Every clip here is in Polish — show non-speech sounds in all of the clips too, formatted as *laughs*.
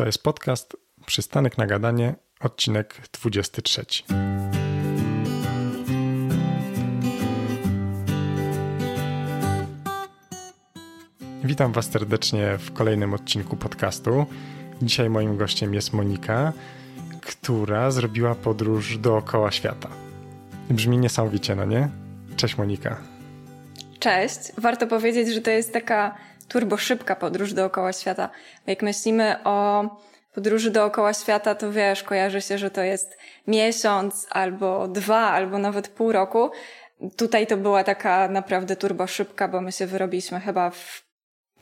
To jest podcast Przystanek na gadanie, odcinek 23. Witam Was serdecznie w kolejnym odcinku podcastu. Dzisiaj moim gościem jest Monika, która zrobiła podróż dookoła świata. Brzmi niesamowicie, no nie? Cześć Monika. Cześć. Warto powiedzieć, że to jest taka turbo szybka podróż dookoła świata. Jak myślimy o podróży dookoła świata, to wiesz, kojarzy się, że to jest miesiąc albo dwa, albo nawet pół roku. Tutaj to była taka naprawdę turbo szybka, bo my się wyrobiliśmy chyba w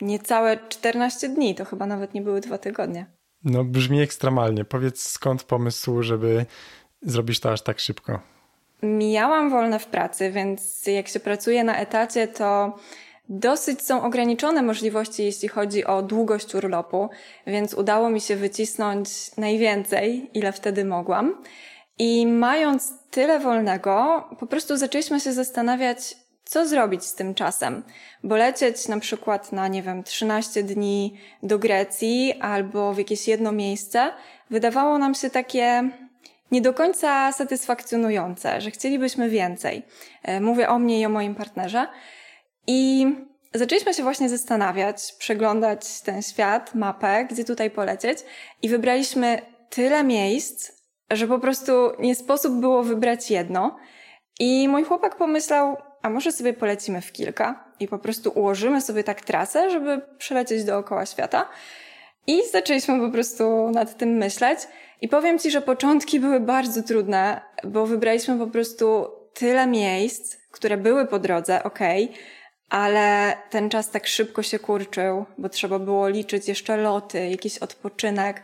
niecałe 14 dni, to chyba nawet nie były dwa tygodnie. No brzmi ekstremalnie. Powiedz skąd pomysł, żeby zrobić to aż tak szybko? Miałam wolne w pracy, więc jak się pracuje na etacie, to dosyć są ograniczone możliwości, jeśli chodzi o długość urlopu, więc udało mi się wycisnąć najwięcej, ile wtedy mogłam. I mając tyle wolnego, po prostu zaczęliśmy się zastanawiać, co zrobić z tym czasem. Bo lecieć na przykład na, nie wiem, 13 dni do Grecji albo w jakieś jedno miejsce, wydawało nam się takie nie do końca satysfakcjonujące, że chcielibyśmy więcej. E, mówię o mnie i o moim partnerze. I zaczęliśmy się właśnie zastanawiać, przeglądać ten świat, mapę, gdzie tutaj polecieć i wybraliśmy tyle miejsc, że po prostu nie sposób było wybrać jedno. I mój chłopak pomyślał, a może sobie polecimy w kilka i po prostu ułożymy sobie tak trasę, żeby przelecieć dookoła świata. I zaczęliśmy po prostu nad tym myśleć. I powiem Ci, że początki były bardzo trudne, bo wybraliśmy po prostu tyle miejsc, które były po drodze, okej, okay, ale ten czas tak szybko się kurczył, bo trzeba było liczyć jeszcze loty, jakiś odpoczynek.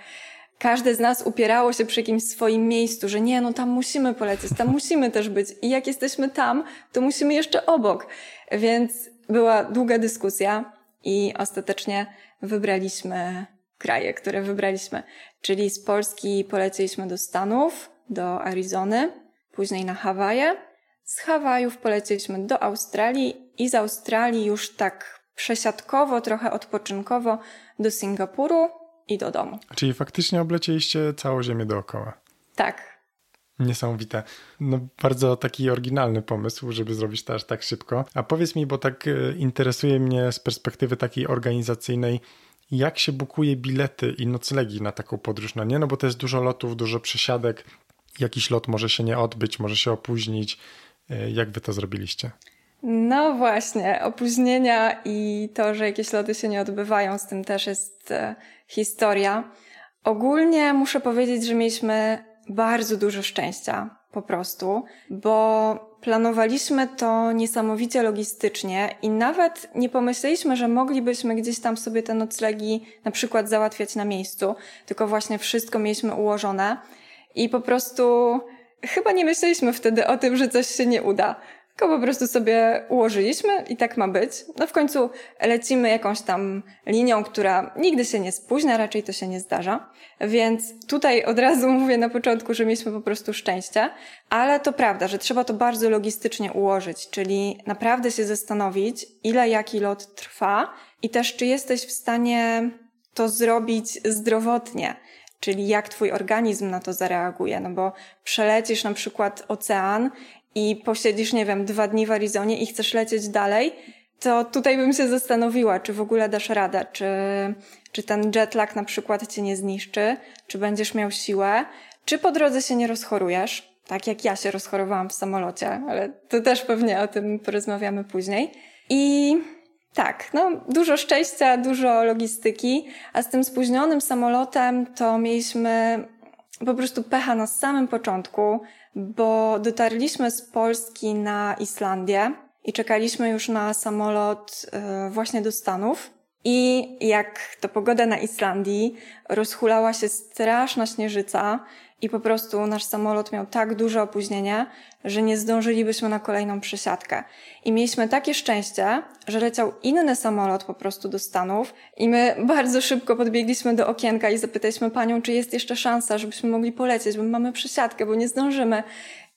Każde z nas upierało się przy jakimś swoim miejscu, że nie, no tam musimy polecieć, tam *laughs* musimy też być. I jak jesteśmy tam, to musimy jeszcze obok. Więc była długa dyskusja i ostatecznie wybraliśmy kraje, które wybraliśmy. Czyli z Polski polecieliśmy do Stanów, do Arizony, później na Hawaje. Z Hawajów polecieliśmy do Australii i z Australii już tak przesiadkowo, trochę odpoczynkowo do Singapuru i do domu. Czyli faktycznie oblecieliście całą ziemię dookoła. Tak. Niesamowite. No, bardzo taki oryginalny pomysł, żeby zrobić to aż tak szybko. A powiedz mi, bo tak e, interesuje mnie z perspektywy takiej organizacyjnej, jak się bukuje bilety i noclegi na taką podróż, no nie? No bo to jest dużo lotów, dużo przesiadek. Jakiś lot może się nie odbyć, może się opóźnić. E, jak wy to zrobiliście? No właśnie, opóźnienia i to, że jakieś loty się nie odbywają, z tym też jest e, historia. Ogólnie muszę powiedzieć, że mieliśmy bardzo dużo szczęścia po prostu, bo planowaliśmy to niesamowicie logistycznie i nawet nie pomyśleliśmy, że moglibyśmy gdzieś tam sobie te noclegi na przykład załatwiać na miejscu, tylko właśnie wszystko mieliśmy ułożone i po prostu chyba nie myśleliśmy wtedy o tym, że coś się nie uda. Tylko po prostu sobie ułożyliśmy i tak ma być. No w końcu lecimy jakąś tam linią, która nigdy się nie spóźnia, raczej to się nie zdarza. Więc tutaj od razu mówię na początku, że mieliśmy po prostu szczęście, ale to prawda, że trzeba to bardzo logistycznie ułożyć, czyli naprawdę się zastanowić, ile jaki lot trwa i też czy jesteś w stanie to zrobić zdrowotnie czyli jak twój organizm na to zareaguje, no bo przelecisz na przykład ocean i posiedzisz, nie wiem, dwa dni w Arizonie i chcesz lecieć dalej, to tutaj bym się zastanowiła, czy w ogóle dasz radę, czy, czy ten jetlag na przykład cię nie zniszczy, czy będziesz miał siłę, czy po drodze się nie rozchorujesz, tak jak ja się rozchorowałam w samolocie, ale to też pewnie o tym porozmawiamy później. I tak, no dużo szczęścia, dużo logistyki, a z tym spóźnionym samolotem to mieliśmy po prostu pecha na samym początku, bo dotarliśmy z Polski na Islandię i czekaliśmy już na samolot e, właśnie do Stanów. I jak to pogoda na Islandii, rozhulała się straszna śnieżyca i po prostu nasz samolot miał tak duże opóźnienie, że nie zdążylibyśmy na kolejną przesiadkę. I mieliśmy takie szczęście, że leciał inny samolot po prostu do Stanów i my bardzo szybko podbiegliśmy do okienka i zapytaliśmy panią, czy jest jeszcze szansa, żebyśmy mogli polecieć, bo mamy przesiadkę, bo nie zdążymy.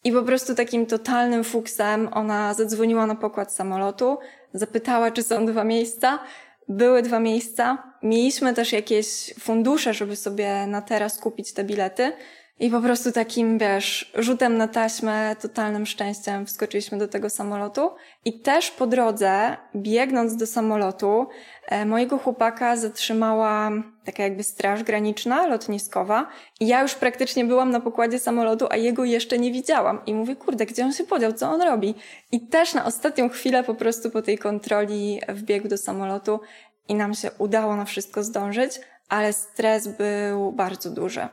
I po prostu takim totalnym fuksem ona zadzwoniła na pokład samolotu, zapytała, czy są dwa miejsca, były dwa miejsca. Mieliśmy też jakieś fundusze, żeby sobie na teraz kupić te bilety. I po prostu takim, wiesz, rzutem na taśmę, totalnym szczęściem wskoczyliśmy do tego samolotu. I też po drodze, biegnąc do samolotu, e, mojego chłopaka zatrzymała taka jakby straż graniczna, lotniskowa. I ja już praktycznie byłam na pokładzie samolotu, a jego jeszcze nie widziałam. I mówię, kurde, gdzie on się podział, co on robi? I też na ostatnią chwilę po prostu po tej kontroli wbiegł do samolotu i nam się udało na wszystko zdążyć, ale stres był bardzo duży.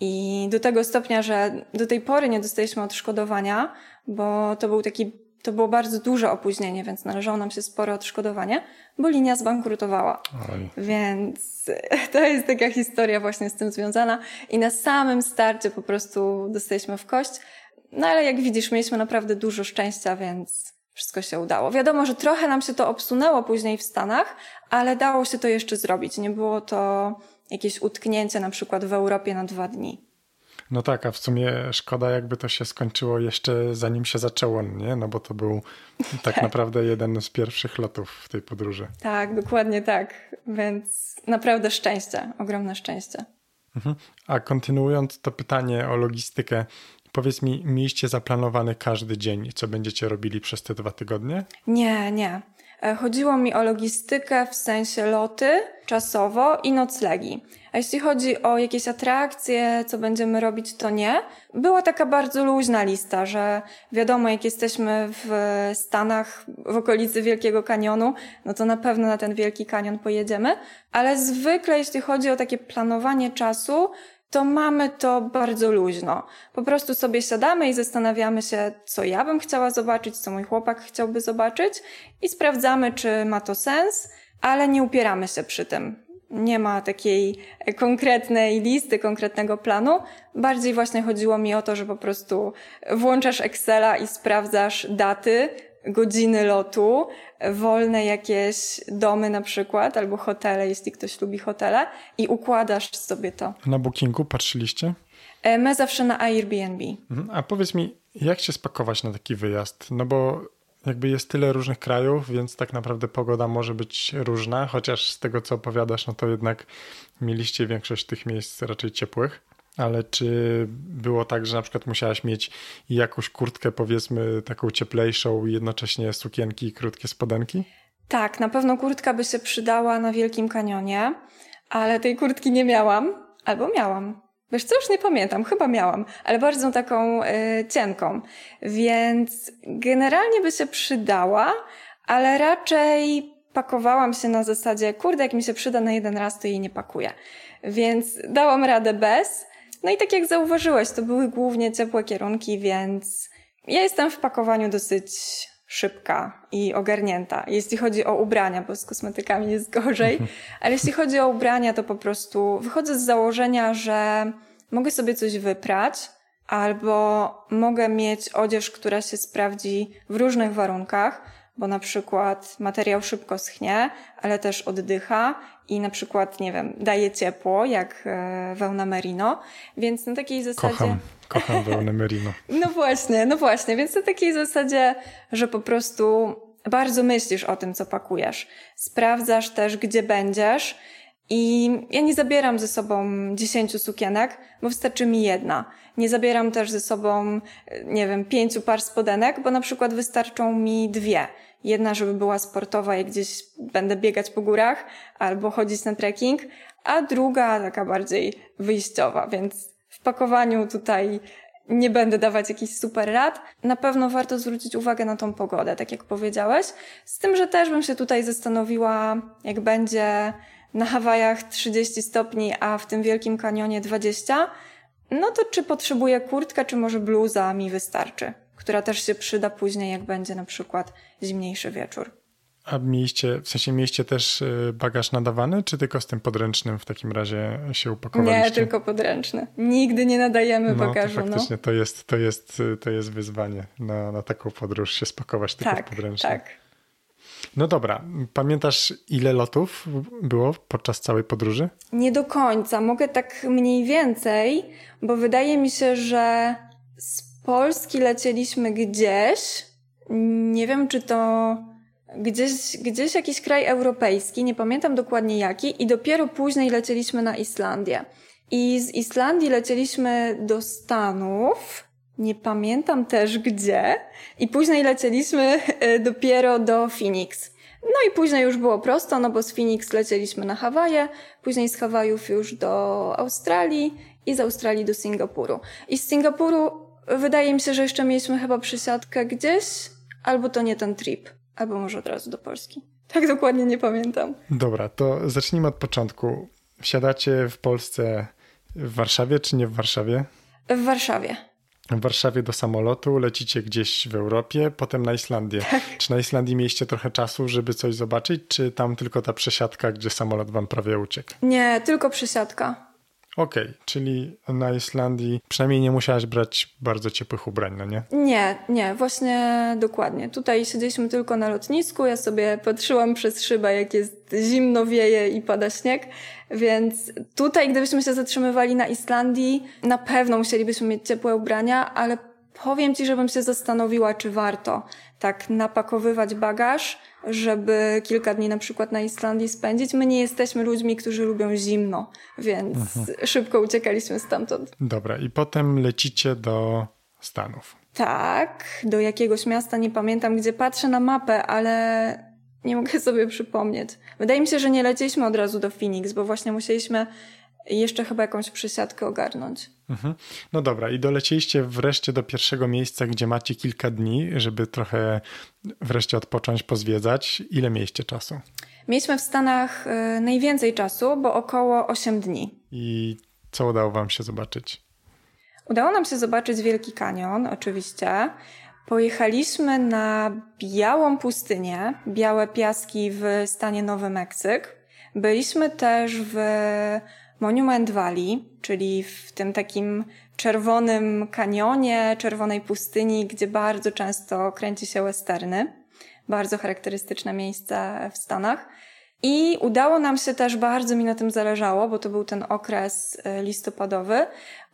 I do tego stopnia, że do tej pory nie dostaliśmy odszkodowania, bo to był taki, to było bardzo duże opóźnienie, więc należało nam się spore odszkodowanie, bo linia zbankrutowała. Oj. Więc *laughs* to jest taka historia właśnie z tym związana. I na samym starcie po prostu dostaliśmy w kość. No ale jak widzisz, mieliśmy naprawdę dużo szczęścia, więc wszystko się udało. Wiadomo, że trochę nam się to obsunęło później w Stanach, ale dało się to jeszcze zrobić. Nie było to jakieś utknięcie na przykład w Europie na dwa dni. No tak, a w sumie szkoda jakby to się skończyło jeszcze zanim się zaczęło, nie? No bo to był tak, tak naprawdę jeden z pierwszych lotów w tej podróży. Tak, dokładnie tak. Więc naprawdę szczęście, ogromne szczęście. Mhm. A kontynuując to pytanie o logistykę, powiedz mi, mieliście zaplanowany każdy dzień, co będziecie robili przez te dwa tygodnie? Nie, nie. E, chodziło mi o logistykę w sensie loty czasowo i noclegi. A jeśli chodzi o jakieś atrakcje, co będziemy robić, to nie. Była taka bardzo luźna lista, że wiadomo, jak jesteśmy w Stanach, w okolicy Wielkiego Kanionu, no to na pewno na ten Wielki Kanion pojedziemy. Ale zwykle, jeśli chodzi o takie planowanie czasu, to mamy to bardzo luźno. Po prostu sobie siadamy i zastanawiamy się, co ja bym chciała zobaczyć, co mój chłopak chciałby zobaczyć i sprawdzamy, czy ma to sens, ale nie upieramy się przy tym. Nie ma takiej konkretnej listy, konkretnego planu. Bardziej właśnie chodziło mi o to, że po prostu włączasz Excela i sprawdzasz daty, godziny lotu, wolne jakieś domy na przykład, albo hotele, jeśli ktoś lubi hotele i układasz sobie to. Na bookingu patrzyliście? E, my zawsze na Airbnb. Mhm. A powiedz mi, jak się spakować na taki wyjazd? No bo jakby jest tyle różnych krajów, więc tak naprawdę pogoda może być różna, chociaż z tego co opowiadasz, no to jednak mieliście większość tych miejsc raczej ciepłych. Ale czy było tak, że na przykład musiałaś mieć jakąś kurtkę, powiedzmy, taką cieplejszą, i jednocześnie sukienki i krótkie spodenki? Tak, na pewno kurtka by się przydała na Wielkim Kanionie, ale tej kurtki nie miałam, albo miałam. Wiesz co, już nie pamiętam, chyba miałam, ale bardzo taką y, cienką. Więc generalnie by się przydała, ale raczej pakowałam się na zasadzie, kurde, jak mi się przyda na jeden raz, to jej nie pakuję. Więc dałam radę bez. No i tak jak zauważyłeś, to były głównie ciepłe kierunki, więc ja jestem w pakowaniu dosyć szybka i ogarnięta. Jeśli chodzi o ubrania, bo z kosmetykami jest gorzej, *laughs* ale jeśli chodzi o ubrania, to po prostu wychodzę z założenia, że mogę sobie coś wyprać, albo mogę mieć odzież, która się sprawdzi w różnych warunkach, bo na przykład materiał szybko schnie, ale też oddycha i na przykład, nie wiem, daje ciepło, jak e, wełna merino, więc na takiej zasadzie... Kocham, kocham wełnę merino. *laughs* no właśnie, no właśnie, więc na takiej zasadzie, że po prostu bardzo myślisz o tym, co pakujesz. Sprawdzasz też, gdzie będziesz i ja nie zabieram ze sobą dziesięciu sukienek, bo wystarczy mi jedna. Nie zabieram też ze sobą, nie wiem, pięciu par spodenek, bo na przykład wystarczą mi dwie. Jedna, żeby była sportowa, jak gdzieś będę biegać po górach albo chodzić na trekking, a druga taka bardziej wyjściowa, więc w pakowaniu tutaj nie będę dawać jakichś super rad. Na pewno warto zwrócić uwagę na tą pogodę, tak jak powiedziałeś. Z tym, że też bym się tutaj zastanowiła, jak będzie na Hawajach 30 stopni, a w tym Wielkim Kanionie 20, no to czy potrzebuję kurtkę, czy może bluza mi wystarczy? Która też się przyda później, jak będzie na przykład zimniejszy wieczór. A mieliście, w sensie mieliście też y, bagaż nadawany, czy tylko z tym podręcznym w takim razie się upakowaliście? Nie, tylko podręczny. Nigdy nie nadajemy no, bagażu. To no. faktycznie no. to, jest, to, jest, to jest wyzwanie na, na taką podróż się spakować tylko tak, w podręczny. Tak. No dobra, pamiętasz ile lotów było podczas całej podróży? Nie do końca, mogę tak mniej więcej, bo wydaje mi się, że z Polski lecieliśmy gdzieś. Nie wiem, czy to Gdzieś, gdzieś jakiś kraj europejski, nie pamiętam dokładnie jaki, i dopiero później lecieliśmy na Islandię. I z Islandii lecieliśmy do Stanów, nie pamiętam też gdzie, i później lecieliśmy e, dopiero do Phoenix. No i później już było prosto, no bo z Phoenix lecieliśmy na Hawaje, później z Hawajów już do Australii i z Australii do Singapuru. I z Singapuru wydaje mi się, że jeszcze mieliśmy chyba przysiadkę gdzieś, albo to nie ten trip, albo może od razu do Polski. Tak dokładnie nie pamiętam. Dobra, to zacznijmy od początku. Wsiadacie w Polsce w Warszawie czy nie w Warszawie? W Warszawie w Warszawie do samolotu, lecicie gdzieś w Europie, potem na Islandię. Tak. Czy na Islandii mieliście trochę czasu, żeby coś zobaczyć, czy tam tylko ta przesiadka, gdzie samolot wam prawie uciekł? Nie, tylko przesiadka. Okej, okay, czyli na Islandii przynajmniej nie musiałaś brać bardzo ciepłych ubrań, no nie? Nie, nie, właśnie dokładnie. Tutaj siedzieliśmy tylko na lotnisku, ja sobie patrzyłam przez szybę, jak jest zimno, wieje i pada śnieg, więc tutaj gdybyśmy się zatrzymywali na Islandii, na pewno musielibyśmy mieć ciepłe ubrania, ale powiem Ci, żebym się zastanowiła, czy warto tak napakowywać bagaż, żeby kilka dni na przykład na Islandii spędzić. My nie jesteśmy ludźmi, którzy lubią zimno, więc mhm. szybko uciekaliśmy stamtąd. Dobra, i potem lecicie do Stanów. Tak, do jakiegoś miasta, nie pamiętam gdzie, patrzę na mapę, ale nie mogę *laughs* sobie przypomnieć. Wydaje mi się, że nie lecieliśmy od razu do Phoenix, bo właśnie musieliśmy jeszcze chyba jakąś przysiadkę ogarnąć. Mhm. No dobra, i dolecieliście wreszcie do pierwszego miejsca, gdzie macie kilka dni, żeby trochę wreszcie odpocząć, pozwiedzać. Ile mieliście czasu? Mieliśmy w Stanach y, najwięcej czasu, bo około 8 dni. I co udało Wam się zobaczyć? Udało nam się zobaczyć Wielki Kanion, oczywiście. Pojechaliśmy na białą pustynię, białe piaski w stanie Nowy Meksyk. Byliśmy też w Monument Valley, czyli w tym takim czerwonym kanionie, czerwonej pustyni, gdzie bardzo często kręci się westerny. Bardzo charakterystyczne miejsce w Stanach. I udało nam się też, bardzo mi na tym zależało, bo to był ten okres e, listopadowy,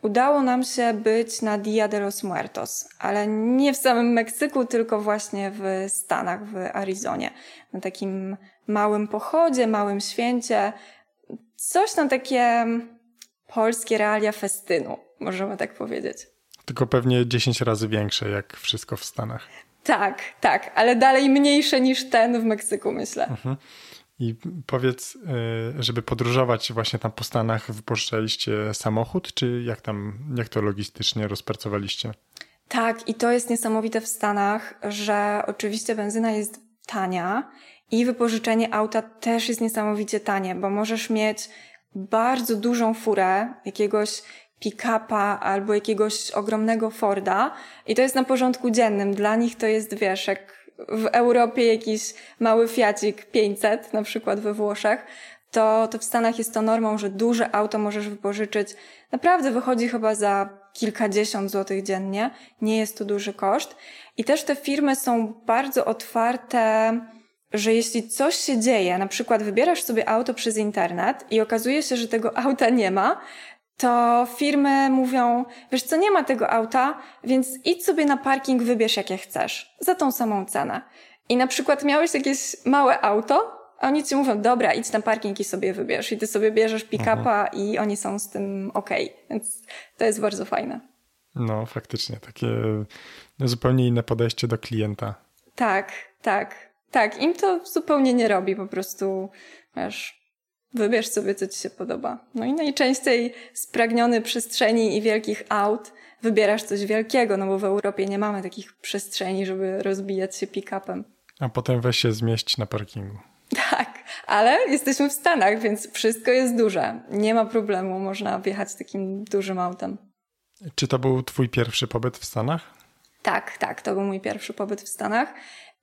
udało nam się być na Dia de los Muertos, ale nie w samym Meksyku, tylko właśnie w Stanach, w Arizonie. Na takim małym pochodzie, małym święcie, coś na takie polskie realia festynu, możemy tak powiedzieć. Tylko pewnie 10 razy większe, jak wszystko w Stanach. Tak, tak, ale dalej mniejsze niż ten w Meksyku, myślę. Mhm. I powiedz, e, żeby podróżować właśnie tam po Stanach, wypożyczaliście samochód, czy jak tam, jak to logistycznie rozpracowaliście? Tak, i to jest niesamowite w Stanach, że oczywiście benzyna jest tania i wypożyczenie auta też jest niesamowicie tanie, bo możesz mieć bardzo dużą furę jakiegoś pick-upa albo jakiegoś ogromnego Forda i to jest na porządku dziennym. Dla nich to jest, wiesz, jak w Europie jakiś mały Fiacik 500, na przykład we Włoszech, to, to w Stanach jest to normą, że duże auto możesz wypożyczyć. Naprawdę wychodzi chyba za kilkadziesiąt złotych dziennie. Nie jest to duży koszt. I też te firmy są bardzo otwarte że jeśli coś się dzieje, na przykład wybierasz sobie auto przez internet i okazuje się, że tego auta nie ma, to firmy mówią, wiesz co, nie ma tego auta, więc idź sobie na parking, wybierz jakie chcesz, za tą samą cenę. I na przykład miałeś jakieś małe auto, a oni ci mówią, dobra, idź na parking i sobie wybierz. I ty sobie bierzesz pick-upa mhm. i oni są z tym ok. Więc to jest bardzo fajne. No, faktycznie, takie zupełnie inne podejście do klienta. Tak, tak. Tak, im to zupełnie nie robi, po prostu, wiesz, wybierz sobie, co ci się podoba. No i najczęściej spragniony przestrzeni i wielkich aut wybierasz coś wielkiego, no bo w Europie nie mamy takich przestrzeni, żeby rozbijać się pick-upem. A potem weź się zmieść na parkingu. Tak, ale jesteśmy w Stanach, więc wszystko jest duże. Nie ma problemu, można wjechać takim dużym autem. Czy to był twój pierwszy pobyt w Stanach? Tak, tak, to był mój pierwszy pobyt w Stanach.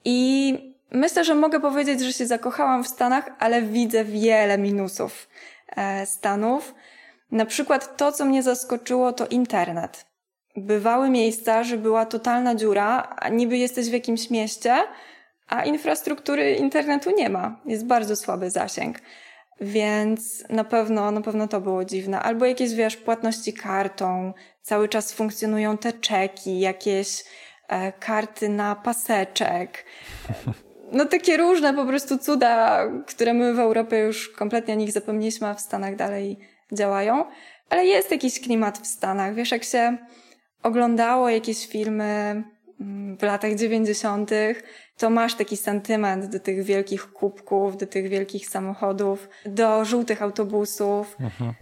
I Myślę, że mogę powiedzieć, że się zakochałam w Stanach, ale widzę wiele minusów e, Stanów. Na przykład to, co mnie zaskoczyło, to internet. Bywały miejsca, że była totalna dziura, a niby jesteś w jakimś mieście, a infrastruktury internetu nie ma. Jest bardzo słaby zasięg. Więc na pewno, na pewno to było dziwne. Albo jakieś, wiesz, płatności kartą, cały czas funkcjonują te czeki, jakieś e, karty na paseczek no takie różne po prostu cuda, które my w Europie już kompletnie o nich zapomnieliśmy, a w Stanach dalej działają. Ale jest jakiś klimat w Stanach. Wiesz, jak się oglądało jakieś filmy mm, w latach dziewięćdziesiątych, to masz taki sentyment do tych wielkich kubków, do tych wielkich samochodów, do żółtych autobusów. Mhm.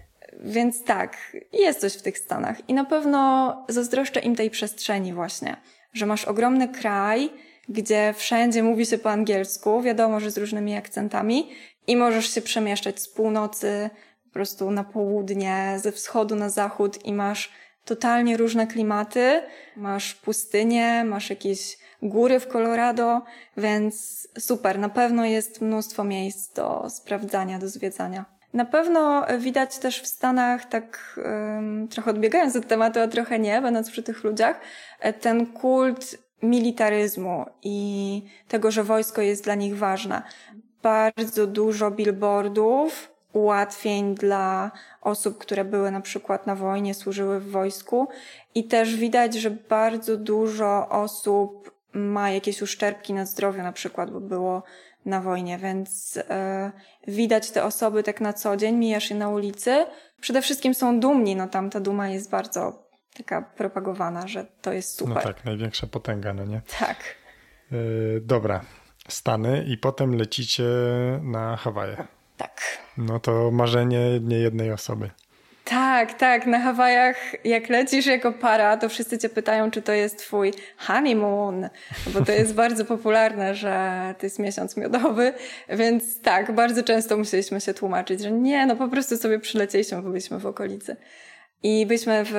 Więc tak, jest coś w tych Stanach. I na pewno zazdroszczę im tej przestrzeni właśnie, że masz ogromny kraj, gdzie wszędzie mówi się po angielsku, wiadomo, że z różnymi akcentami i możesz się przemieszczać z północy po prostu na południe, ze wschodu na zachód i masz totalnie różne klimaty. Masz pustynię, masz jakieś góry w Colorado, więc super. Na pewno jest mnóstwo miejsc do sprawdzania, do zwiedzania. Na pewno widać też w Stanach, tak um, trochę odbiegając od tematu, a trochę nie, będąc przy tych ludziach, ten kult militaryzmu i tego, że wojsko jest dla nich ważne. Bardzo dużo billboardów, ułatwień dla osób, które były na przykład na wojnie, służyły w wojsku i też widać, że bardzo dużo osób ma jakieś uszczerbki na zdrowiu na przykład, bo było na wojnie, więc e, widać te osoby tak na co dzień, mijasz je na ulicy. Przede wszystkim są dumni, no tam ta duma jest bardzo taka propagowana, że to jest no super. No tak, największa potęga, no nie? Tak. E, dobra, Stany i potem lecicie na Hawaje. Tak. No to marzenie nie jednej osoby. Tak, tak. Na Hawajach, jak lecisz jako para, to wszyscy cię pytają, czy to jest twój honeymoon, bo to jest *laughs* bardzo popularne, że to jest miesiąc miodowy, więc tak, bardzo często musieliśmy się tłumaczyć, że nie, no po prostu sobie przylecieliśmy, bo byliśmy w okolicy. I byliśmy w,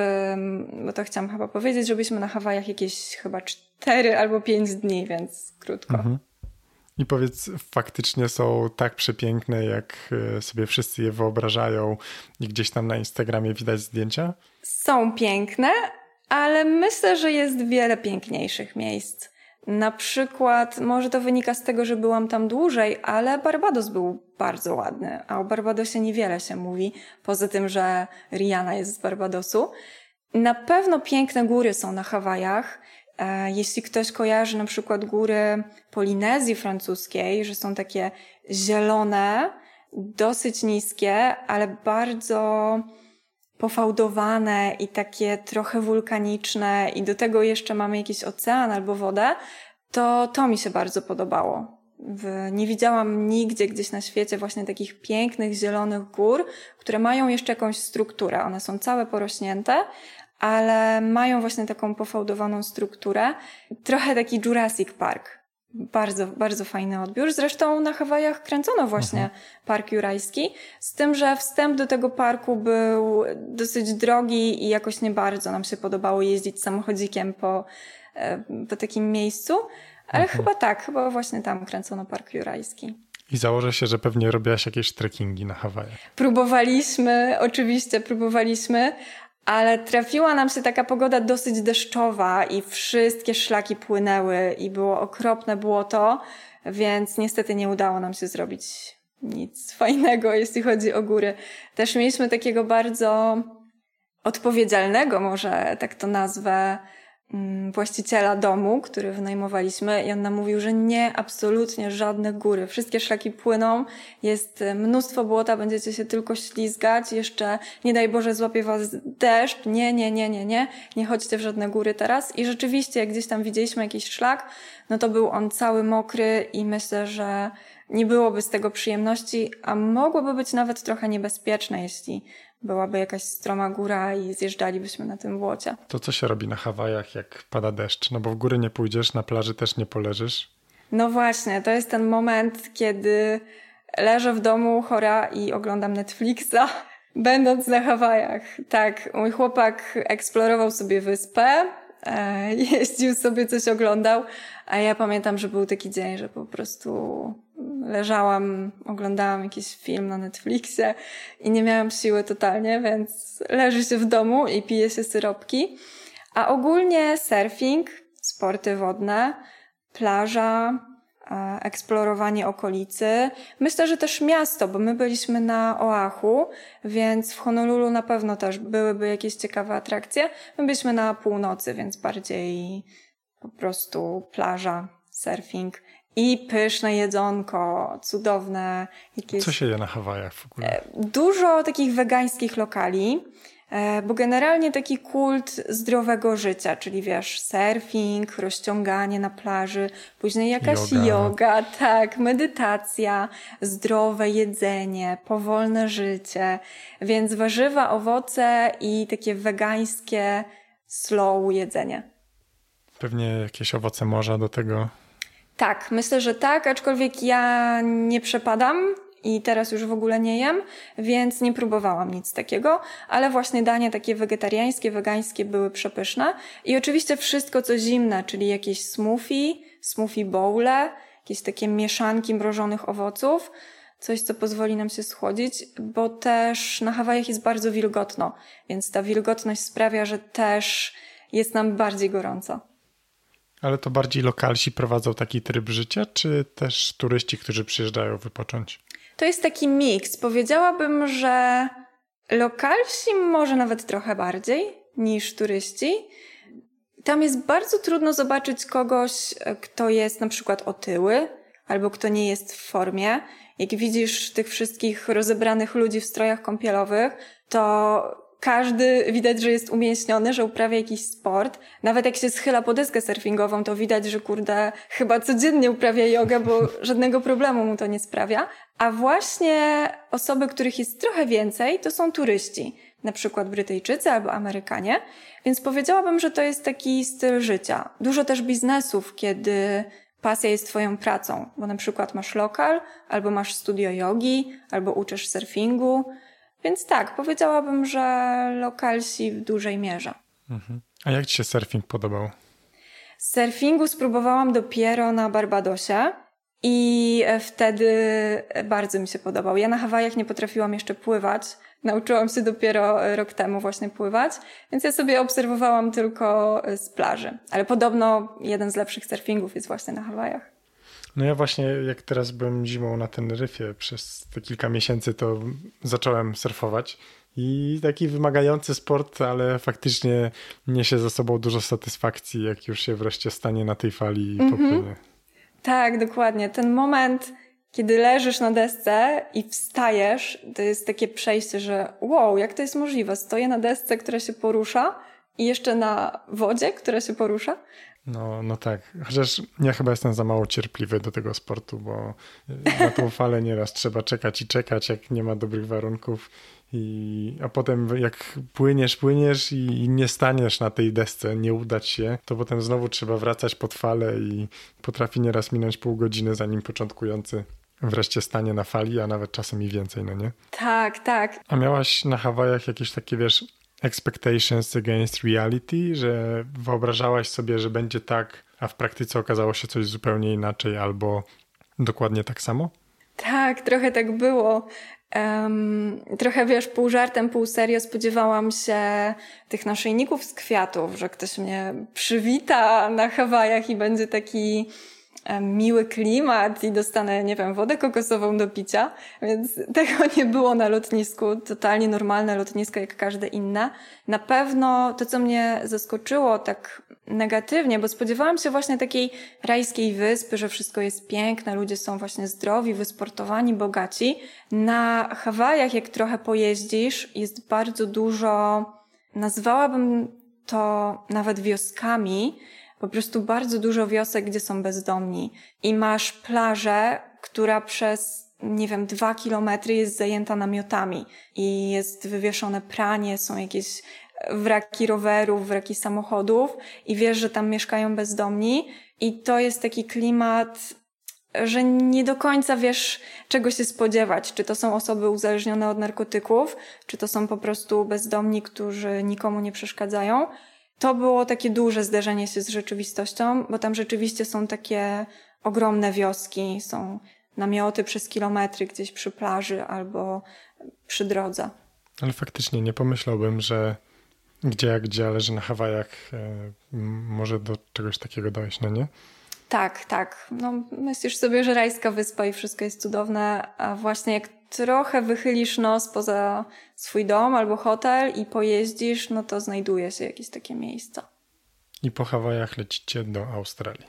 bo to chciałam chyba powiedzieć, że byliśmy na Hawajach jakieś chyba cztery albo pięć dni, więc krótko. Mhm. I powiedz, faktycznie są tak przepiękne, jak e, sobie wszyscy je wyobrażają i gdzieś tam na Instagramie widać zdjęcia? Są piękne, ale myślę, że jest wiele piękniejszych miejsc. Na przykład, może to wynika z tego, że byłam tam dłużej, ale Barbados był bardzo ładny, a o Barbadosie niewiele się mówi, poza tym, że Rihanna jest z Barbadosu. Na pewno piękne góry są na Hawajach. E, jeśli ktoś kojarzy na przykład góry Polinezji francuskiej, że są takie zielone, dosyć niskie, ale bardzo pofałdowane i takie trochę wulkaniczne i do tego jeszcze mamy jakiś ocean albo wodę, to to mi się bardzo podobało. Nie widziałam nigdzie gdzieś na świecie właśnie takich pięknych, zielonych gór, które mają jeszcze jakąś strukturę. One są całe porośnięte, ale mają właśnie taką pofałdowaną strukturę. Trochę taki Jurassic Park. Bardzo, bardzo fajny odbiór. Zresztą na Hawajach kręcono właśnie mhm. Park Jurajski, z tym, że wstęp do tego parku był dosyć drogi i jakoś nie bardzo nam się podobało jeździć samochodzikiem po, e, po takim miejscu, ale mhm. chyba tak, chyba właśnie tam kręcono Park Jurajski. I założę się, że pewnie robiłaś jakieś trekkingi na Hawajach. Próbowaliśmy, oczywiście próbowaliśmy, ale trafiła nam się taka pogoda dosyć deszczowa i wszystkie szlaki płynęły i było okropne błoto, więc niestety nie udało nam się zrobić nic fajnego, jeśli chodzi o góry. Też mieliśmy takiego bardzo odpowiedzialnego, może tak to nazwę, właściciela domu, który wynajmowaliśmy nam mówił, że nie, absolutnie żadne góry. Wszystkie szlaki płyną, jest e, mnóstwo błota, będziecie się tylko ślizgać, jeszcze nie daj Boże złapie was deszcz, nie, nie, nie, nie, nie, nie chodźcie w żadne góry teraz. I rzeczywiście, jak gdzieś tam widzieliśmy jakiś szlak, no to był on cały mokry i myślę, że nie byłoby z tego przyjemności, a mogłoby być nawet trochę niebezpieczne, jeśli byłaby jakaś stroma góra i zjeżdżalibyśmy na tym błocie. To co się robi na Hawajach, jak pada deszcz? No bo w góry nie pójdziesz, na plaży też nie poleżysz. No właśnie, to jest ten moment, kiedy leżę w domu chora i oglądam Netflixa, *laughs* będąc na Hawajach. Tak, mój chłopak eksplorował sobie wyspę, e, *laughs* jeździł sobie, coś oglądał, a ja pamiętam, że był taki dzień, że po prostu leżałam, oglądałam jakiś film na Netflixie i nie miałam siły totalnie, więc leży się w domu i pije się syropki. A ogólnie surfing, sporty wodne, plaża, eksplorowanie okolicy. Myślę, że też miasto, bo my byliśmy na Oahu, więc w Honolulu na pewno też byłyby jakieś ciekawe atrakcje. My byliśmy na północy, więc bardziej po prostu plaża, surfing i pyszne jedzonko, cudowne jakieś... Co się je na Hawajach w ogóle? E, dużo takich wegańskich lokali, e, bo generalnie taki kult zdrowego życia, czyli wiesz, surfing, rozciąganie na plaży, później jakaś yoga, yoga tak, medytacja, zdrowe jedzenie, powolne życie, więc warzywa, owoce i takie wegańskie slow jedzenie. Pewnie jakieś owoce morza do tego tak, myślę, że tak, aczkolwiek ja nie przepadam i teraz już w ogóle nie jem, więc nie próbowałam nic takiego, ale właśnie dania takie wegetariańskie, wegańskie były przepyszne. I oczywiście wszystko co zimne, czyli jakieś smoothie, smoothie bowle, jakieś takie mieszanki mrożonych owoców, coś co pozwoli nam się schłodzić, bo też na Hawajach jest bardzo wilgotno, więc ta wilgotność sprawia, że też jest nam bardziej gorąco. Ale to bardziej lokalsi prowadzą taki tryb życia, czy też turyści, którzy przyjeżdżają wypocząć? To jest taki miks. Powiedziałabym, że lokalsi może nawet trochę bardziej niż turyści. Tam jest bardzo trudno zobaczyć kogoś, kto jest na przykład otyły albo kto nie jest w formie. Jak widzisz tych wszystkich rozebranych ludzi w strojach kąpielowych, to każdy widać, że jest umięśniony, że uprawia jakiś sport. Nawet jak się schyla po deskę surfingową, to widać, że kurde, chyba codziennie uprawia jogę, bo *laughs* żadnego problemu mu to nie sprawia. A właśnie osoby, których jest trochę więcej, to są turyści. Na przykład Brytyjczycy albo Amerykanie. Więc powiedziałabym, że to jest taki styl życia. Dużo też biznesów, kiedy pasja jest twoją pracą, bo na przykład masz lokal, albo masz studio jogi, albo uczysz surfingu, więc tak, powiedziałabym, że lokalsi w dużej mierze. Mhm. A jak Ci się surfing podobał? Surfingu spróbowałam dopiero na Barbadosie i wtedy bardzo mi się podobał. Ja na Hawajach nie potrafiłam jeszcze pływać. Nauczyłam się dopiero rok temu właśnie pływać, więc ja sobie obserwowałam tylko z plaży. Ale podobno jeden z lepszych surfingów jest właśnie na Hawajach. No ja właśnie jak teraz byłem zimą na Teneryfie przez te kilka miesięcy, to zacząłem surfować. I taki wymagający sport, ale faktycznie niesie za sobą dużo satysfakcji, jak już się wreszcie stanie na tej fali i mm -hmm. popłynie. Tak, dokładnie. Ten moment, kiedy leżysz na desce i wstajesz, to jest takie przejście, że wow, jak to jest możliwe? Stoję na desce, która się porusza i jeszcze na wodzie, która się porusza. No, no tak. Chociaż ja chyba jestem za mało cierpliwy do tego sportu, bo na tą falę nieraz trzeba czekać i czekać, jak nie ma dobrych warunków. I, a potem jak płyniesz, płyniesz i, nie staniesz na tej desce, nie udać się, to potem znowu trzeba wracać pod falę i potrafi nieraz minąć pół godziny, zanim początkujący wreszcie stanie na fali, a nawet czasem i więcej, no nie? Tak, tak. A miałaś na Hawajach jakieś takie, wiesz, expectations against reality, że wyobrażałaś sobie, że będzie tak, a w praktyce okazało się coś zupełnie inaczej albo dokładnie tak samo? Tak, trochę tak było. Um, trochę wiesz, pół żartem, pół serio spodziewałam się tych naszyjników z kwiatów, że ktoś mnie przywita na Hawajach i będzie taki miły klimat i dostanę, nie wiem, wodę kokosową do picia, więc tego *laughs* nie było na lotnisku. Totalnie normalne lotnisko jak każde inne. Na pewno to, co mnie zaskoczyło tak negatywnie, bo spodziewałam się właśnie takiej rajskiej wyspy, że wszystko jest piękne, ludzie są właśnie zdrowi, wysportowani, bogaci. Na Hawajach, jak trochę pojeździsz, jest bardzo dużo, nazwałabym to nawet wioskami, po prostu bardzo dużo wiosek, gdzie są bezdomni. I masz plażę, która przez nie wiem, dwa kilometry jest zajęta namiotami. I jest wywieszone pranie, są jakieś wraki rowerów, wraki samochodów. I wiesz, że tam mieszkają bezdomni. I to jest taki klimat, że nie do końca wiesz, czego się spodziewać. Czy to są osoby uzależnione od narkotyków, czy to są po prostu bezdomni, którzy nikomu nie przeszkadzają to było takie duże zderzenie się z rzeczywistością, bo tam rzeczywiście są takie ogromne wioski, są namioty przez kilometry gdzieś przy plaży albo przy drodze. Ale faktycznie nie pomyślałbym, że gdzie jak gdzie, ale że na Hawajach e, może do czegoś takiego dojść, no nie? Tak, tak. No, myślisz sobie, że rajska wyspa i wszystko jest cudowne, a właśnie jak trochę wychylisz nos poza swój dom albo hotel i pojeździsz, no to znajduje się jakieś takie miejsca. I po Hawajach lecicie do Australii.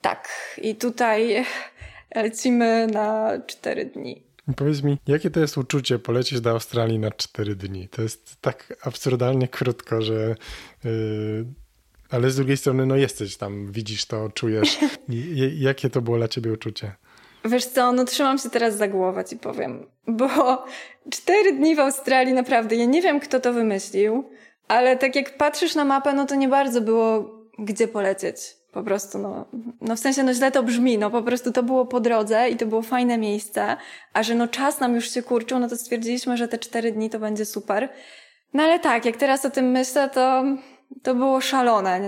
Tak, i tutaj *laughs* lecimy na cztery dni. Powiedz mi, jakie to jest uczucie polecieć do Australii na cztery dni? To jest tak absurdalnie krótko, że. Yy, ale z drugiej strony, no jesteś tam, widzisz to, czujesz. *laughs* I, jakie to było dla ciebie uczucie? Wiesz co, no trzymam się teraz za głowę i powiem, bo cztery dni w Australii naprawdę, ja nie wiem kto to wymyślił, ale tak jak patrzysz na mapę, no to nie bardzo było gdzie polecieć. Po prostu, no, no w sensie, no źle to brzmi, no po prostu to było po drodze i to było fajne miejsce, a że no czas nam już się kurczył, no to stwierdziliśmy, że te cztery dni to będzie super. No ale tak, jak teraz o tym myślę, to, to było szalone.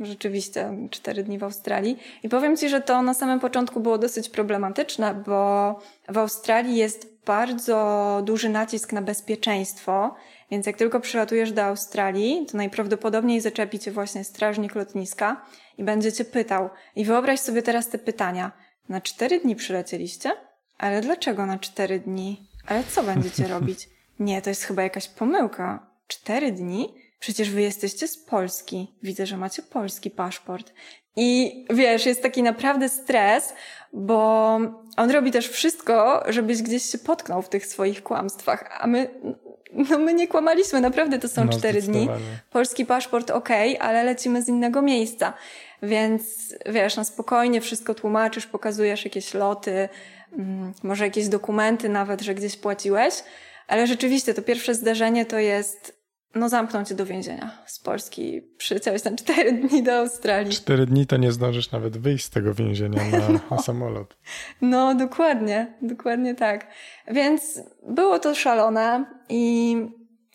Rzeczywiście, cztery dni w Australii. I powiem Ci, że to na samym początku było dosyć problematyczne, bo w Australii jest bardzo duży nacisk na bezpieczeństwo więc jak tylko przylatujesz do Australii, to najprawdopodobniej zaczepi cię właśnie strażnik lotniska i będzie cię pytał. I wyobraź sobie teraz te pytania. Na cztery dni przylecieliście? Ale dlaczego na cztery dni? Ale co będziecie *laughs* robić? Nie, to jest chyba jakaś pomyłka. Cztery dni? Przecież wy jesteście z Polski. Widzę, że macie polski paszport. I wiesz, jest taki naprawdę stres, bo on robi też wszystko, żebyś gdzieś się potknął w tych swoich kłamstwach, a my no my nie kłamaliśmy, naprawdę to są no, cztery dni. Polski paszport ok, ale lecimy z innego miejsca. Więc wiesz, na spokojnie wszystko tłumaczysz, pokazujesz jakieś loty, mm, może jakieś dokumenty nawet, że gdzieś płaciłeś. Ale rzeczywiście to pierwsze zdarzenie to jest no zamkną cię do więzienia z Polski. Przyleciałeś na cztery dni do Australii. Cztery dni to nie zdążysz nawet wyjść z tego więzienia na, *laughs* no. na samolot. No, dokładnie, dokładnie tak. Więc było to szalone i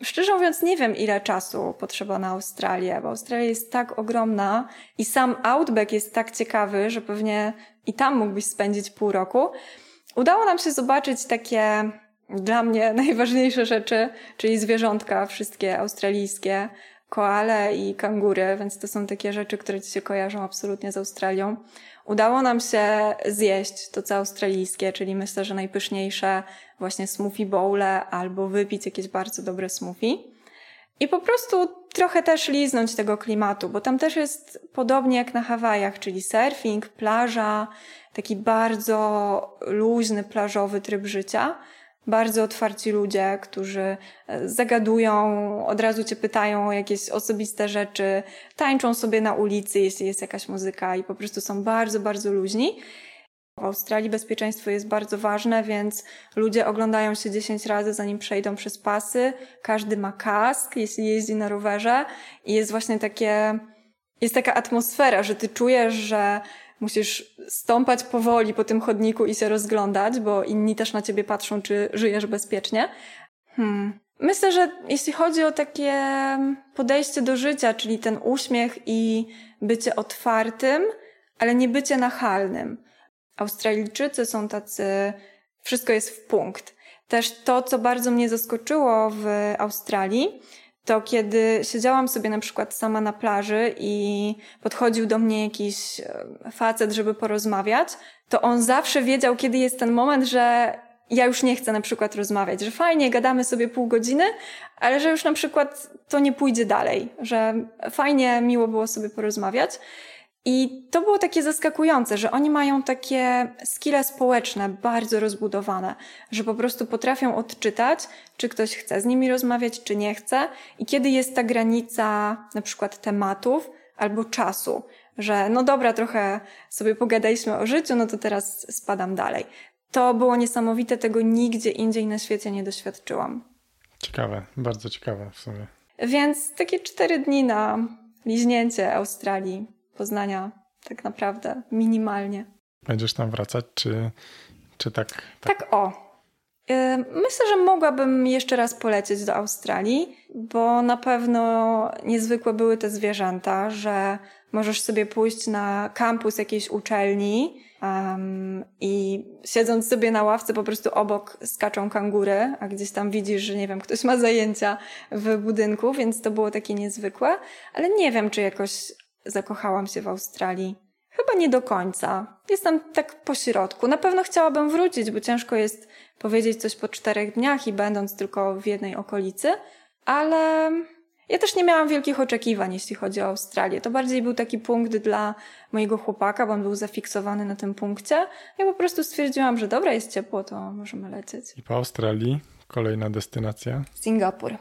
szczerze mówiąc nie wiem ile czasu potrzeba na Australię, bo Australia jest tak ogromna i sam Outback jest tak ciekawy, że pewnie i tam mógłbyś spędzić pół roku. Udało nam się zobaczyć takie dla mnie *laughs* najważniejsze rzeczy, czyli zwierzątka wszystkie australijskie, koale i kangury, więc to są takie rzeczy, które ci się kojarzą absolutnie z Australią. Udało nam się zjeść to co australijskie, czyli myślę, że najpyszniejsze właśnie smoothie bowle albo wypić jakieś bardzo dobre smoothie. I po prostu trochę też liznąć tego klimatu, bo tam też jest podobnie jak na Hawajach, czyli surfing, plaża, taki bardzo luźny, plażowy tryb życia bardzo otwarci ludzie, którzy e, zagadują, od razu cię pytają o jakieś osobiste rzeczy, tańczą sobie na ulicy, jeśli jest jakaś muzyka i po prostu są bardzo, bardzo luźni. W Australii bezpieczeństwo jest bardzo ważne, więc ludzie oglądają się 10 razy, zanim przejdą przez pasy. Każdy ma kask, jeśli jeździ na rowerze i jest właśnie takie, jest taka atmosfera, że ty czujesz, że musisz stąpać powoli po tym chodniku i się rozglądać, bo inni też na ciebie patrzą, czy żyjesz bezpiecznie. Hmm. Myślę, że jeśli chodzi o takie podejście do życia, czyli ten uśmiech i bycie otwartym, ale nie bycie nachalnym. Australijczycy są tacy, wszystko jest w punkt. Też to, co bardzo mnie zaskoczyło w Australii, to kiedy siedziałam sobie na przykład sama na plaży i podchodził do mnie jakiś e, facet, żeby porozmawiać, to on zawsze wiedział, kiedy jest ten moment, że ja już nie chcę na przykład rozmawiać, że fajnie, gadamy sobie pół godziny, ale że już na przykład to nie pójdzie dalej, że fajnie, miło było sobie porozmawiać. I to było takie zaskakujące, że oni mają takie skille społeczne bardzo rozbudowane, że po prostu potrafią odczytać, czy ktoś chce z nimi rozmawiać, czy nie chce i kiedy jest ta granica na przykład tematów albo czasu, że no dobra, trochę sobie pogadaliśmy o życiu, no to teraz spadam dalej. To było niesamowite, tego nigdzie indziej na świecie nie doświadczyłam. Ciekawe, bardzo ciekawe w sumie. Więc takie cztery dni na liźnięcie Australii Poznania tak naprawdę minimalnie. Będziesz tam wracać, czy, czy tak, tak? Tak, o. Myślę, że mogłabym jeszcze raz polecieć do Australii, bo na pewno niezwykłe były te zwierzęta, że możesz sobie pójść na kampus jakiejś uczelni um, i siedząc sobie na ławce po prostu obok skaczą kangury, a gdzieś tam widzisz, że nie wiem, ktoś ma zajęcia w budynku, więc to było takie niezwykłe, ale nie wiem, czy jakoś zakochałam się w Australii. Chyba nie do końca. Jestem tak po środku. Na pewno chciałabym wrócić, bo ciężko jest powiedzieć coś po czterech dniach i będąc tylko w jednej okolicy, ale Ja też nie miałam wielkich oczekiwań, jeśli chodzi o Australię. To bardziej był taki punkt dla mojego chłopaka, bo on był zafiksowany na tym punkcie. Ja po prostu stwierdziłam, że dobra, jest ciepło, to możemy lecieć. I po Australii kolejna destynacja? Singapur.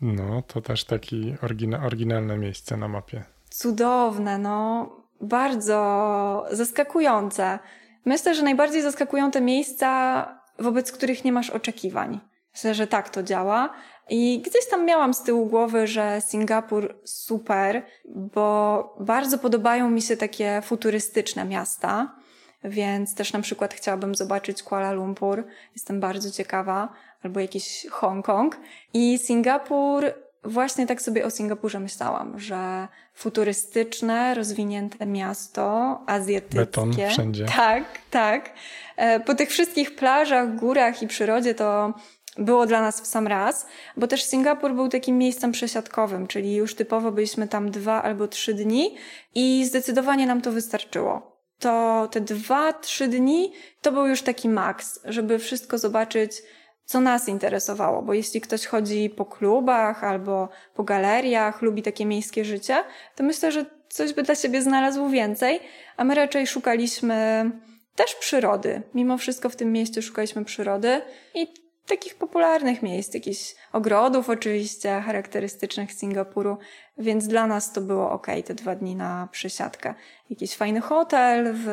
No, to też taki orygina oryginalne miejsce na mapie. Cudowne, no. Bardzo zaskakujące. Myślę, że najbardziej zaskakują te miejsca, wobec których nie masz oczekiwań. Myślę, że tak to działa. I gdzieś tam miałam z tyłu głowy, że Singapur super, bo bardzo podobają mi się takie futurystyczne miasta. Więc też na przykład chciałabym zobaczyć Kuala Lumpur. Jestem bardzo ciekawa. Albo jakiś Hongkong. I Singapur właśnie tak sobie o Singapurze myślałam, że futurystyczne, rozwinięte miasto, azjatyckie. Beton wszędzie. Tak, tak. E, po tych wszystkich plażach, górach i przyrodzie to było dla nas w sam raz, bo też Singapur był takim miejscem przesiadkowym, czyli już typowo byliśmy tam dwa albo trzy dni i zdecydowanie nam to wystarczyło. To te dwa, trzy dni to był już taki maks, żeby wszystko zobaczyć, co nas interesowało, bo jeśli ktoś chodzi po klubach albo po galeriach, lubi takie miejskie życie, to myślę, że coś by dla siebie znalazł więcej, a my raczej szukaliśmy też przyrody. Mimo wszystko w tym mieście szukaliśmy przyrody i takich popularnych miejsc, jakichś ogrodów oczywiście charakterystycznych Singapuru, więc dla nas to było ok, te dwa dni na przesiadkę. Jakiś fajny hotel w,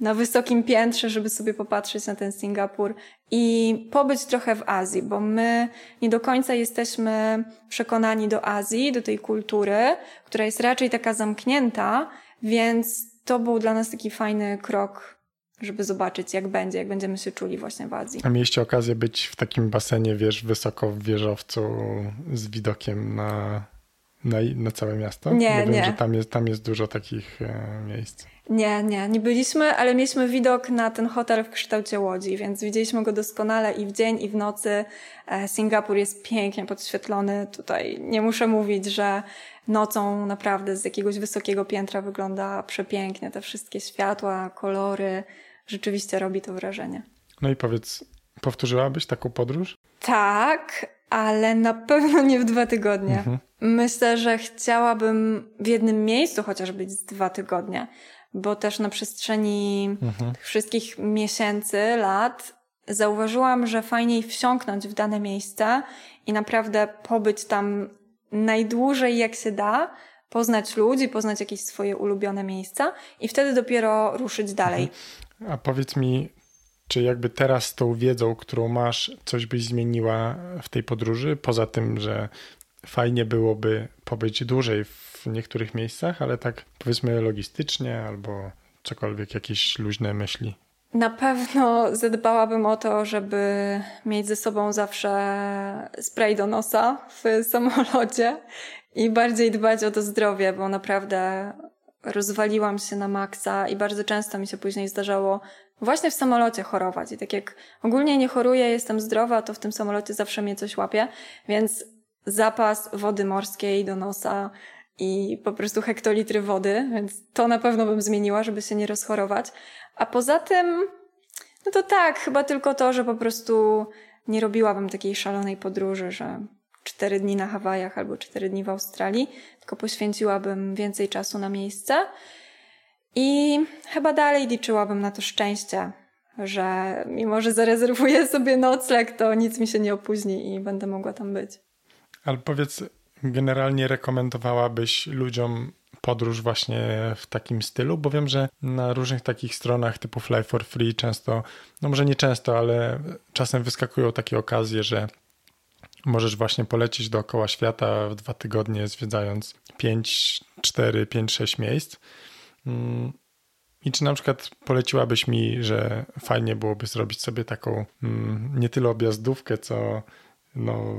na wysokim piętrze, żeby sobie popatrzeć na ten Singapur i pobyć trochę w Azji, bo my nie do końca jesteśmy przekonani do Azji, do tej kultury, która jest raczej taka zamknięta, więc to był dla nas taki fajny krok żeby zobaczyć, jak będzie, jak będziemy się czuli właśnie w Azji. A mieliście okazję być w takim basenie, wiesz, wysoko w wieżowcu z widokiem na, na, na całe miasto? Nie, Bo wiem, nie. że tam jest, tam jest dużo takich e, miejsc. Nie, nie, nie byliśmy, ale mieliśmy widok na ten hotel w kształcie łodzi, więc widzieliśmy go doskonale i w dzień, i w nocy. E, Singapur jest pięknie podświetlony. Tutaj nie muszę mówić, że nocą naprawdę z jakiegoś wysokiego piętra wygląda przepięknie. Te wszystkie światła, kolory, rzeczywiście robi to wrażenie. No i powiedz, powtórzyłabyś taką podróż? Tak, ale na pewno nie w dwa tygodnie. Mhm. Myślę, że chciałabym w jednym miejscu chociaż być z dwa tygodnie, bo też na przestrzeni Mhm. tych wszystkich miesięcy, lat zauważyłam, że fajniej wsiąknąć w dane miejsce i naprawdę pobyć tam najdłużej jak się da, poznać ludzi, poznać jakieś swoje ulubione miejsca i wtedy dopiero ruszyć dalej. A powiedz mi, czy jakby teraz tą wiedzą, którą masz, coś byś zmieniła w tej podróży? Poza tym, że fajnie byłoby pobyć dłużej w niektórych miejscach, ale tak powiedzmy logistycznie albo cokolwiek, jakieś luźne myśli. Na pewno zadbałabym o to, żeby mieć ze sobą zawsze spray do nosa w samolocie i bardziej dbać o to zdrowie, bo naprawdę rozwaliłam się na maksa i bardzo często mi się później zdarzało właśnie w samolocie chorować. I tak jak ogólnie nie choruję, jestem zdrowa, to w tym samolocie zawsze mnie coś łapie, więc zapas wody morskiej do nosa i po prostu hektolitry wody, więc to na pewno bym zmieniła, żeby się nie rozchorować. A poza tym, no to tak, chyba tylko to, że po prostu nie robiłabym takiej szalonej podróży, że cztery dni na Hawajach albo cztery dni w Australii, tylko poświęciłabym więcej czasu na miejsce. I chyba dalej liczyłabym na to szczęście, że mimo, że zarezerwuję sobie nocleg, to nic mi się nie opóźni i będę mogła tam być. Ale powiedz, generalnie rekomendowałabyś ludziom podróż właśnie w takim stylu? Bo wiem, że na różnych takich stronach typu Fly for Free często, no może nie często, ale czasem wyskakują takie okazje, że możesz właśnie polecieć dookoła świata w dwa tygodnie, zwiedzając 5, 4, 5, 6 miejsc. Mm, I czy na przykład poleciłabyś mi, że fajnie byłoby zrobić sobie taką mm, nie tyle objazdówkę, co no,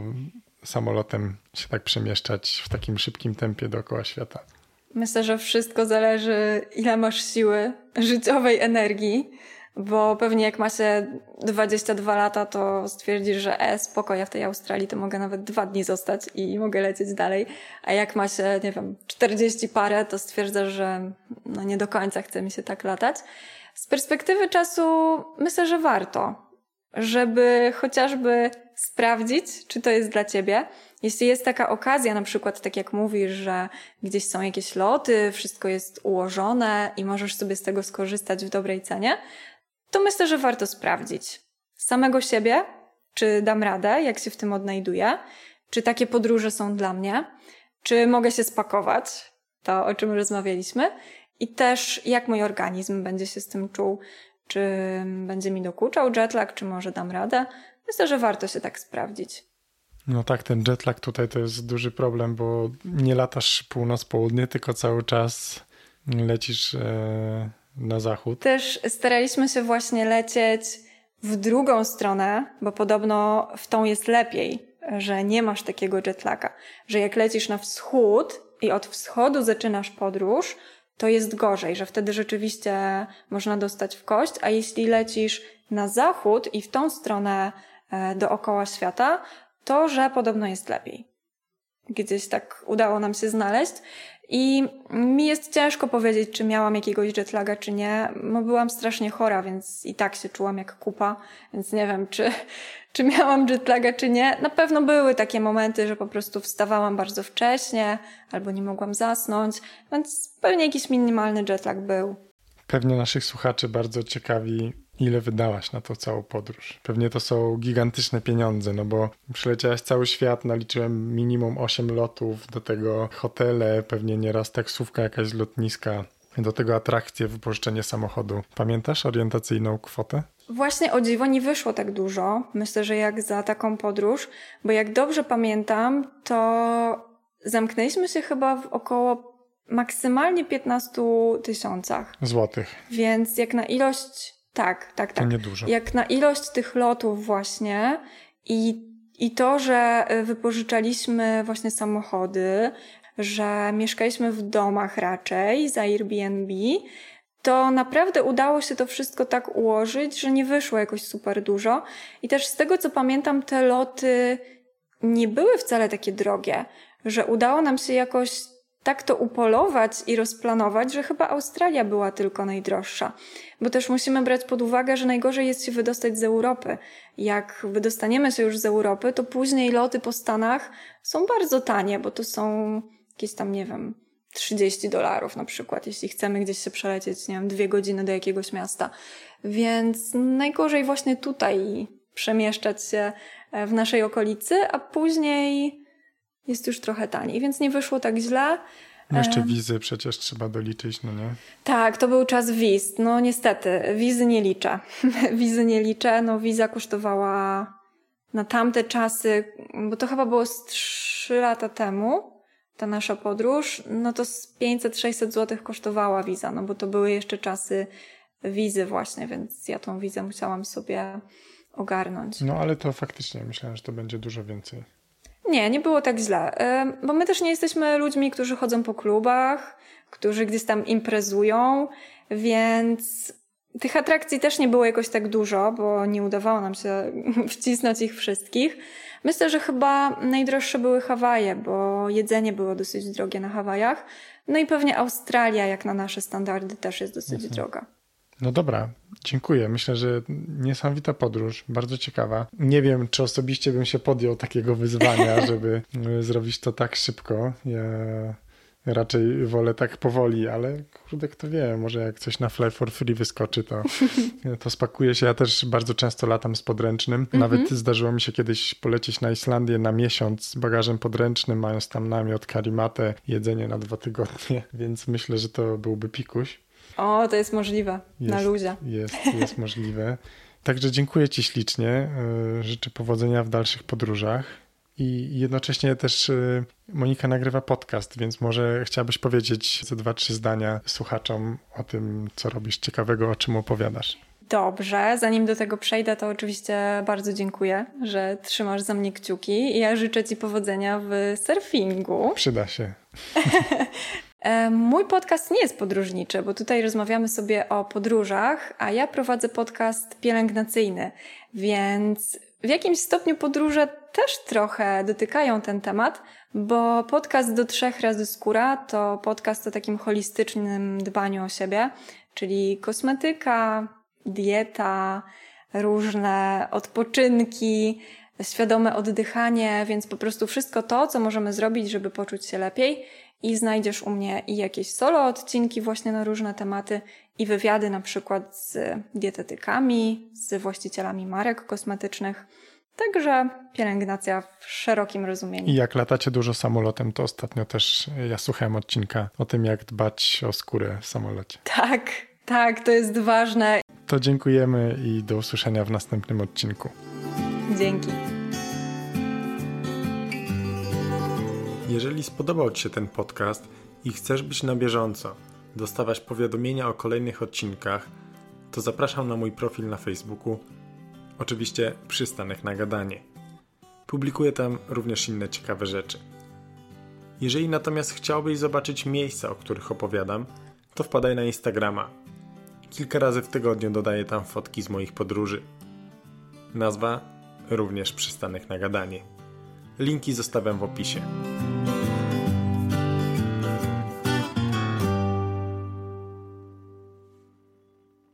samolotem się tak przemieszczać w takim szybkim tempie dookoła świata? Myślę, że wszystko zależy, ile masz siły, życiowej energii, bo pewnie jak ma się 22 lata, to stwierdzisz, że e, spoko, ja w tej Australii to mogę nawet dwa dni zostać i mogę lecieć dalej. A jak ma się, nie wiem, 40 parę, to stwierdzasz, że no nie do końca chce mi się tak latać. Z perspektywy czasu myślę, że warto, żeby chociażby sprawdzić, czy to jest dla ciebie. jeśli jest taka okazja, na przykład tak jak mówisz, że gdzieś są jakieś loty, wszystko jest ułożone i możesz sobie z tego skorzystać w dobrej cenie, to myślę, że warto sprawdzić samego siebie, czy dam radę, jak się w tym odnajduję, czy takie podróże są dla mnie, czy mogę się spakować, to o czym rozmawialiśmy, i też jak mój organizm będzie się z tym czuł, czy będzie mi dokuczał jetlag, czy może dam radę. Myślę, że warto się tak sprawdzić. No tak, ten jetlag tutaj to jest duży problem, bo nie latasz północ-południe, tylko cały czas lecisz e, na zachód. Też staraliśmy się właśnie lecieć w drugą stronę, bo podobno w tą jest lepiej, że nie masz takiego jetlaga, że jak lecisz na wschód i od wschodu zaczynasz podróż, to jest gorzej, że wtedy rzeczywiście można dostać w kość, a jeśli lecisz na zachód i w tą stronę e, dookoła świata, to że podobno jest lepiej. Gdzieś tak udało nam się znaleźć. I mi jest ciężko powiedzieć, czy miałam jakiegoś jetlaga, czy nie. No byłam strasznie chora, więc i tak się czułam jak kupa, więc nie wiem, czy, *laughs* czy miałam jetlaga, czy nie. Na pewno były takie momenty, że po prostu wstawałam bardzo wcześnie, albo nie mogłam zasnąć, więc pewnie jakiś minimalny jetlag był. Pewnie naszych słuchaczy bardzo ciekawi, ile wydałaś na tą całą podróż. Pewnie to są gigantyczne pieniądze, no bo przyleciałaś cały świat, naliczyłem minimum 8 lotów, do tego hotele, pewnie nieraz taksówka jakaś z lotniska, do tego atrakcje, wypożyczenie samochodu. Pamiętasz orientacyjną kwotę? Właśnie o dziwo nie wyszło tak dużo. Myślę, że jak za taką podróż, bo jak dobrze pamiętam, to zamknęliśmy się chyba w około maksymalnie 15 tysiącach. Złotych. Więc jak na ilość, tak, tak, tak. To niedużo. Jak na ilość tych lotów właśnie i, i to, że wypożyczaliśmy właśnie samochody, że mieszkaliśmy w domach raczej za Airbnb, to naprawdę udało się to wszystko tak ułożyć, że nie wyszło jakoś super dużo. I też z tego co pamiętam, te loty nie były wcale takie drogie, że udało nam się jakoś tak to upolować i rozplanować, że chyba Australia była tylko najdroższa. Bo też musimy brać pod uwagę, że najgorzej jest się wydostać z Europy. Jak wydostaniemy się już z Europy, to później loty po Stanach są bardzo tanie, bo to są jakieś tam, nie wiem, 30 dolarów na przykład, jeśli chcemy gdzieś się przelecieć, nie wiem, dwie godziny do jakiegoś miasta. Więc najgorzej właśnie tutaj przemieszczać się e, w naszej okolicy, a później jest już trochę taniej, więc nie wyszło tak źle. No jeszcze wizy przecież trzeba doliczyć, no nie? Tak, to był czas wiz. No niestety, wizy nie liczę. *laughs* wizy nie liczę. No wiza kosztowała na tamte czasy, bo to chyba było z 3 lata temu, ta nasza podróż, no to z 500-600 zł kosztowała wiza, no bo to były jeszcze czasy wizy właśnie, więc ja tą wizę musiałam sobie ogarnąć. No ale to faktycznie myślałem, że to będzie dużo więcej. Nie, nie było tak źle, bo my też nie jesteśmy ludźmi, którzy chodzą po klubach, którzy gdzieś tam imprezują, więc tych atrakcji też nie było jakoś tak dużo, bo nie udawało nam się *laughs* wcisnąć ich wszystkich. Myślę, że chyba najdroższe były Hawaje, bo jedzenie było dosyć drogie na Hawajach. No i pewnie Australia, jak na nasze standardy, też jest dosyć mhm. droga. No dobra, dziękuję. Myślę, że niesamowita podróż, bardzo ciekawa. Nie wiem, czy osobiście bym się podjął takiego wyzwania, *laughs* żeby zrobić to tak szybko. Ja raczej wolę tak powoli, ale kurde, kto wie, może jak coś na Fly for Free wyskoczy, to, *laughs* to spakuje się. Ja też bardzo często latam z podręcznym. Nawet mm -hmm. zdarzyło mi się kiedyś polecieć na Islandię na miesiąc z bagażem podręcznym, mając tam namiot, karimatę, jedzenie na dwa tygodnie, *laughs* więc myślę, że to byłby pikuś. O, to jest możliwe, jest, na luzie. Jest, jest możliwe. Także dziękuję Ci ślicznie. E, życzę powodzenia w dalszych podróżach. I jednocześnie też y, Monika nagrywa podcast, więc może chciałabyś powiedzieć ze dwa, trzy zdania słuchaczom o tym, co robisz ciekawego, o czym opowiadasz. Dobrze, zanim do tego przejdę, to oczywiście bardzo dziękuję, że trzymasz za mnie kciuki i ja życzę Ci powodzenia w surfingu. Przyda się. *laughs* E, mój podcast nie jest podróżniczy, bo tutaj rozmawiamy sobie o podróżach, a ja prowadzę podcast pielęgnacyjny, więc w jakimś stopniu podróże też trochę dotykają ten temat, bo podcast do trzech razy skóra to podcast o takim holistycznym dbaniu o siebie, czyli kosmetyka, dieta, różne odpoczynki, świadome oddychanie, więc po prostu wszystko to, co możemy zrobić, żeby poczuć się lepiej. I znajdziesz u mnie i jakieś solo odcinki właśnie na różne tematy i wywiady na przykład z dietetykami, z właścicielami marek kosmetycznych. Także pielęgnacja w szerokim rozumieniu. I jak latacie dużo samolotem, to ostatnio też ja słuchałem odcinka o tym, jak dbać o skórę w samolocie. Tak, tak, to jest ważne. To dziękujemy i do usłyszenia w następnym odcinku. Dzięki. Jeżeli spodobał Ci się ten podcast i chcesz być na bieżąco, dostawać powiadomienia o kolejnych odcinkach, to zapraszam na mój profil na Facebooku. Oczywiście przystanek na gadanie. Publikuję tam również inne ciekawe rzeczy. Jeżeli natomiast chciałbyś zobaczyć miejsca, o których opowiadam, to wpadaj na Instagrama. Kilka razy w tygodniu dodaję tam fotki z moich podróży. Nazwa również przystanek na gadanie. Linki zostawiam w opisie.